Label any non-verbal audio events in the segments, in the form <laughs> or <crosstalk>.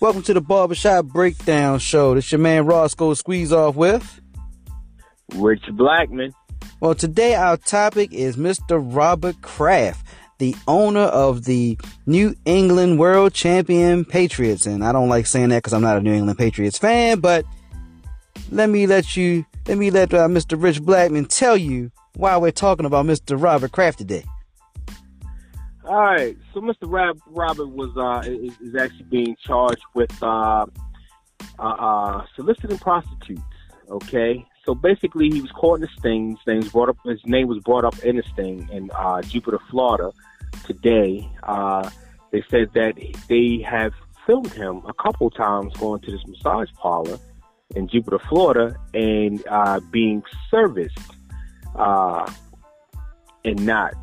Welcome to the Barbershop Breakdown Show. This your man Roscoe Squeeze Off with Rich Blackman. Well, today our topic is Mr. Robert Kraft, the owner of the New England World Champion Patriots. And I don't like saying that because I'm not a New England Patriots fan, but let me let you, let me let uh, Mr. Rich Blackman tell you why we're talking about Mr. Robert Kraft today. All right, so Mr. Robert was uh, is, is, actually being charged with uh, uh, uh, soliciting prostitutes. Okay, so basically he was caught in the sting. His name was brought up. His name was brought up in the sting in uh, Jupiter, Florida. Today, uh, they said that they have filmed him a couple times going to this massage parlor in Jupiter, Florida, and being serviced and not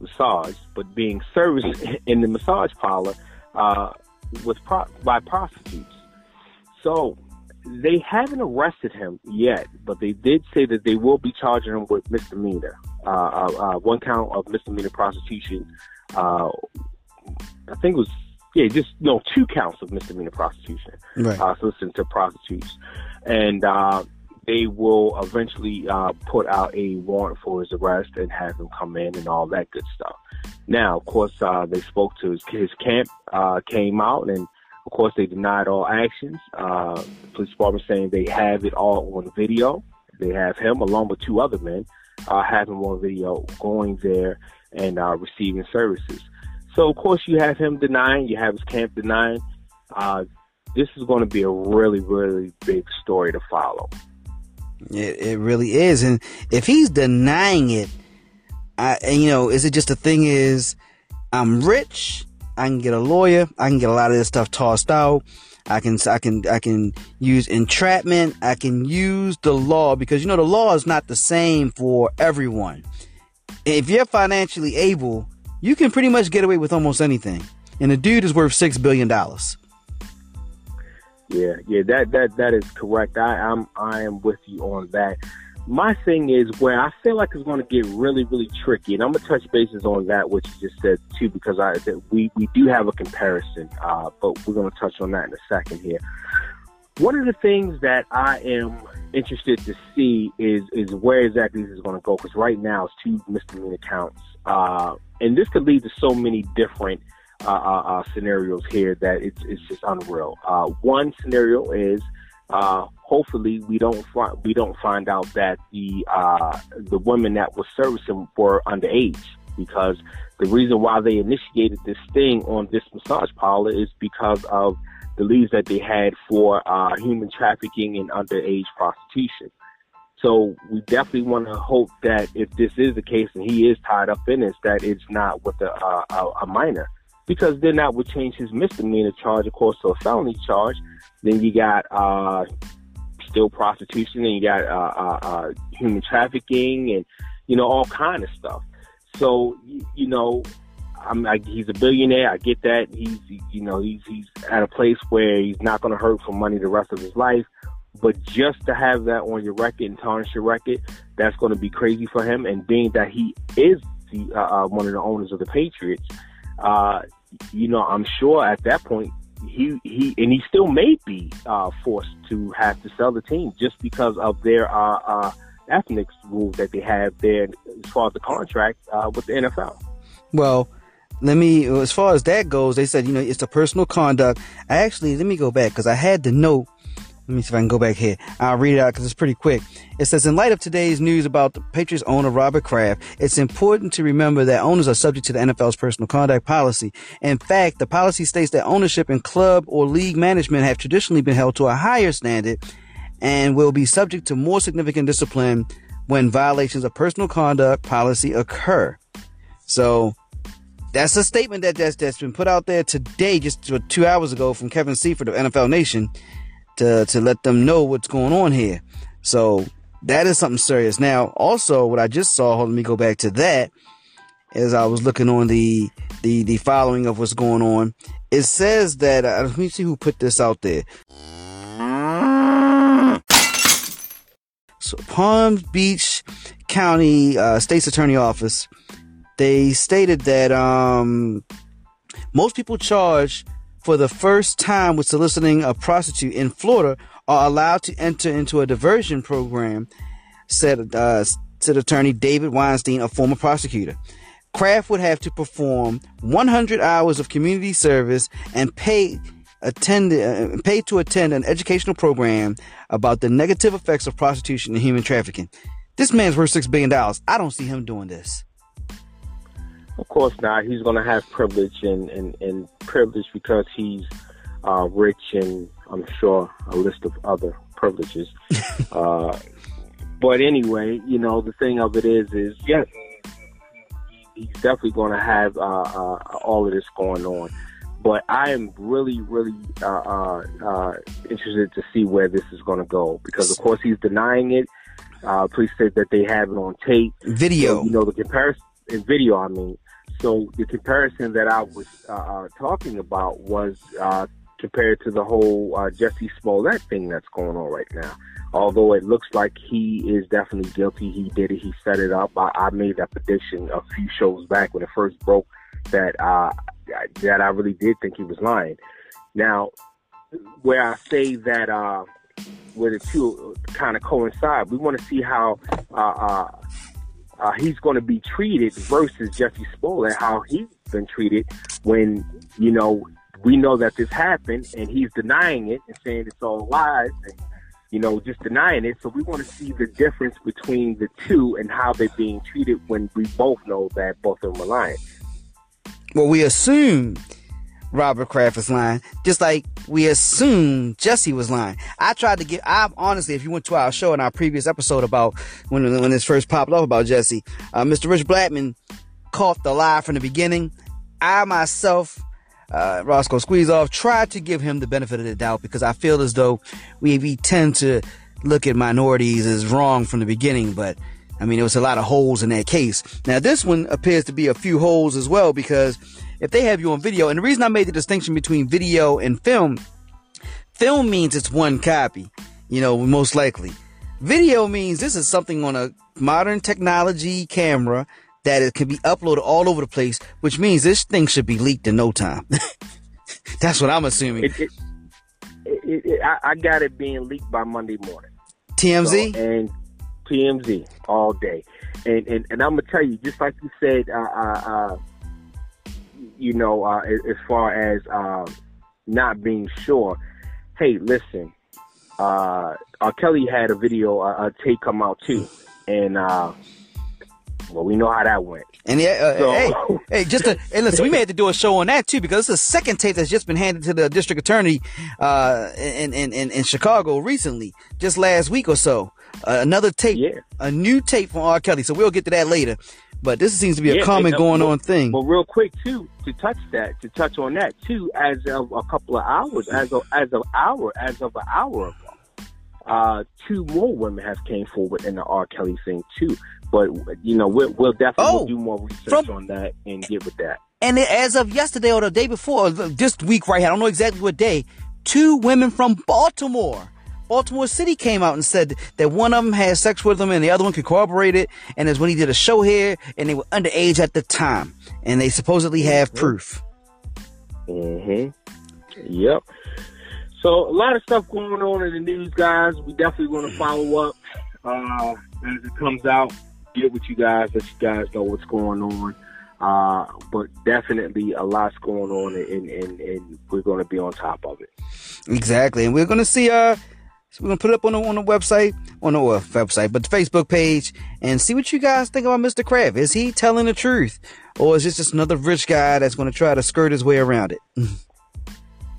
massaged, but being serviced <laughs> in the massage parlor uh, with pro- by prostitutes. So they haven't arrested him yet, but they did say that they will be charging him with misdemeanor, uh, uh, uh one count of misdemeanor prostitution. Uh, I think it was yeah, just no two counts of misdemeanor prostitution, right. uh, soliciting to prostitutes, and uh, they will eventually uh, put out a warrant for his arrest and have him come in and all that good stuff. Now, of course, uh, they spoke to his, his camp, uh, came out, and course, they denied all actions. Uh, police department saying they have it all on video. They have him along with two other men, uh, have on video going there and uh, receiving services. So, of course, you have him denying, you have his camp denying. Uh, this is going to be a really, really big story to follow. It, it really is. And if he's denying it, I, and you know, is it just the thing is, I'm rich, I can get a lawyer, I can get a lot of this stuff tossed out. I can, I can, I can use entrapment. I can use the law because you know, the law is not the same for everyone. If you're financially able, you can pretty much get away with almost anything. And the dude is worth six billion dollars. Yeah, yeah, that that that is correct. I am I am with you on that. My thing is where I feel like it's going to get really, really tricky, and I'm gonna touch bases on that what you just said too, because I we we do have a comparison, uh, but we're gonna touch on that in a second here. One of the things that I am interested to see is is where exactly this is going to go, because right now it's two misdemeanor counts, uh, and this could lead to so many different uh, uh, uh, scenarios here that it's it's just unreal. Uh, one scenario is uh, hopefully we don't find we don't find out that the uh, the women that were servicing were underage because the reason why they initiated this thing on this massage parlor is because of the leads that they had for uh, human trafficking and underage prostitution. So we definitely want to hope that if this is the case and he is tied up in this, that it's not with a, a, a minor because then that would change his misdemeanor charge, of course, to a felony charge. Then you got uh, still prostitution, and you got uh, uh, uh, human trafficking, and you know all kind of stuff. So you know, I'm like he's a billionaire. I get that. He's you know he's he's at a place where he's not going to hurt for money the rest of his life. But just to have that on your record and tarnish your record, that's going to be crazy for him. And being that he is the uh, uh one of the owners of the Patriots, uh, you know, I'm sure at that point he he and he still may be uh, forced to have to sell the team just because of their uh, uh, ethnic rules that they have there as far as the contract uh, with the NFL. Well, let me as far as that goes, they said you know it's a personal conduct. I actually let me go back because I had the note let me see if I can go back here. I'll read it out because it's pretty quick. It says, in light of today's news about the Patriots owner Robert Kraft, it's important to remember that owners are subject to the NFL's personal conduct policy. In fact, the policy states that ownership and club or league management have traditionally been held to a higher standard and will be subject to more significant discipline when violations of personal conduct policy occur. So that's a statement that that's, that's been put out there today, just two hours ago from Kevin Seifert of NFL Nation to to let them know what's going on here. So that is something serious. Now, also what I just saw, hold, let me go back to that. As I was looking on the the the following of what's going on, it says that, uh, let me see who put this out there. So Palm Beach County uh, State's Attorney Office, they stated that um, most people charged for the first time with soliciting a prostitute in Florida are allowed to enter into a diversion program, said, uh, said attorney David Weinstein, a former prosecutor. Kraft would have to perform 100 hours of community service and pay attend uh, pay to attend an educational program about the negative effects of prostitution and human trafficking. This man's worth six billion dollars. I don't see him doing this. Of course not. He's going to have privilege and, and, and privilege because he's uh, rich and I'm sure a list of other privileges. <laughs> uh, but anyway, you know, the thing of it is, is yes, he's definitely going to have uh, uh, all of this going on. But I am really, really uh, uh, uh, interested to see where this is going to go because, of course, he's denying it. Uh, police said that they have it on tape, video. So, you know, the comparison in video. I mean, so the comparison that I was uh, talking about was uh, compared to the whole uh, Jussie Smollett thing that's going on right now. Although it looks like he is definitely guilty, he did it, he set it up. I, I made that prediction a few shows back when it first broke that uh, that I really did think he was lying. Now, where I say that uh, where the two kind of coincide, we want to see how uh, uh, uh, he's going to be treated versus Jussie Smollett, how he's been treated when you know we know that this happened and he's denying it and saying it's all lies and you know just denying it. So we want to see the difference between the two and how they're being treated when we both know that both of them are lying. Well we assume Robert Kraft is lying, just like we assume Jesse was lying. I tried to get, I honestly, if you went to our show in our previous episode about when, when this first popped up about Jesse, uh, Mr. Rich Blackman caught the lie from the beginning. I myself uh, Roscoe Squeeze Off, tried to give him the benefit of the doubt because I feel as though we, we tend to look at minorities as wrong from the beginning, but I mean, there was a lot of holes in that case. Now, this one appears to be a few holes as well because if they have you on video, and the reason I made the distinction between video and film, film means it's one copy, you know, most likely. Video means this is something on a modern technology camera that it can be uploaded all over the place, which means this thing should be leaked in no time. <laughs> That's what I'm assuming. It, it, it, I, I, got it being leaked by Monday morning. TMZ so, and TMZ all day, and and, and I'm gonna tell you, just like you said, uh, uh, uh, you know, uh, as far as uh, not being sure. Hey, listen, uh, R. Kelly had a video, a tape come out too, and well, we know how that went. And yeah, uh, so. hey, <laughs> hey, just to, hey, listen, we may have to do a show on that too because it's the second tape that's just been handed to the district attorney uh, in, in, in, in Chicago recently, just last week or so. Uh, another tape, yeah. a new tape from R. Kelly. So we'll get to that later. But this seems to be a yeah, common going on thing. Well, real quick too, to touch that, to touch on that too, as of a couple of hours, as of as of hour, as of an hour ago, uh, two more women have came forward in the R. Kelly thing too. But you know, we'll, we'll definitely oh, do more research from, on that and get with that. And as of yesterday or the day before, this week right here, I don't know exactly what day, two women from Baltimore. Baltimore City came out and said that one of them had sex with him and the other one could corroborate it. And it's when he did a show here and they were underage at the time. And they supposedly have mm-hmm. proof. hmm Yep. So a lot of stuff going on in the news, guys. We definitely want to follow up uh, as it comes out get with you guys, let you guys know what's going on. Uh, but definitely a lot's going on, and, and, and we're going to be on top of it. Exactly, and we're going to see. Uh, so we're gonna put it up on the on the website, on the website, but the Facebook page, and see what you guys think about Mr. Kraft. Is he telling the truth, or is this just another rich guy that's going to try to skirt his way around it? <laughs>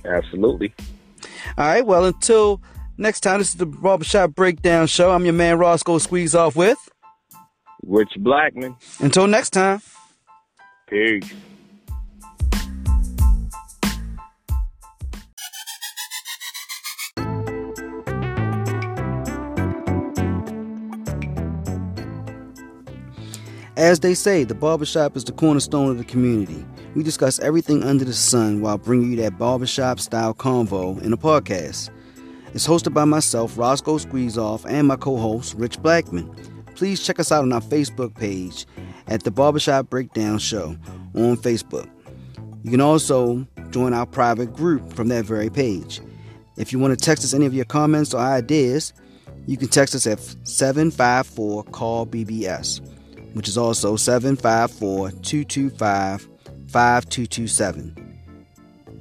Absolutely. All right. Well, until next time, this is the Barbershop Breakdown Show. I'm your man Roscoe Squeeze Off with. Rich Blackman. Until next time. Peace. As they say, the barbershop is the cornerstone of the community. we discuss everything under the sun while bringing you that barbershop style convo in a podcast. It's hosted by myself, Roscoe Squeezeoff, and my co host, Rich Blackman. Please check us out on our Facebook page at the Barbershop Breakdown Show on Facebook. You can also join our private group from that very page. If you want to text us any of your comments or ideas, you can text us at 754 call BBS, which is also 754 225 5227.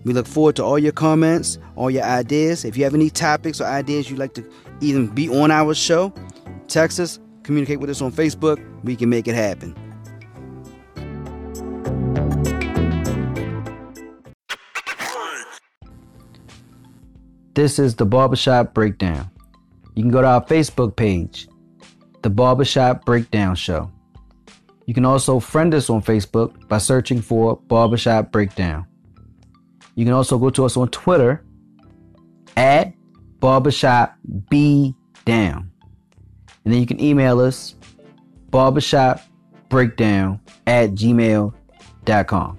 We look forward to all your comments, all your ideas. If you have any topics or ideas you'd like to even be on our show, text us, communicate with us on Facebook. We can make it happen. This is the Barbershop Breakdown. You can go to our Facebook page, The Barbershop Breakdown Show. You can also friend us on Facebook by searching for Barbershop Breakdown. You can also go to us on Twitter at Barbershop B Down. And then you can email us barbershopbreakdown at gmail.com.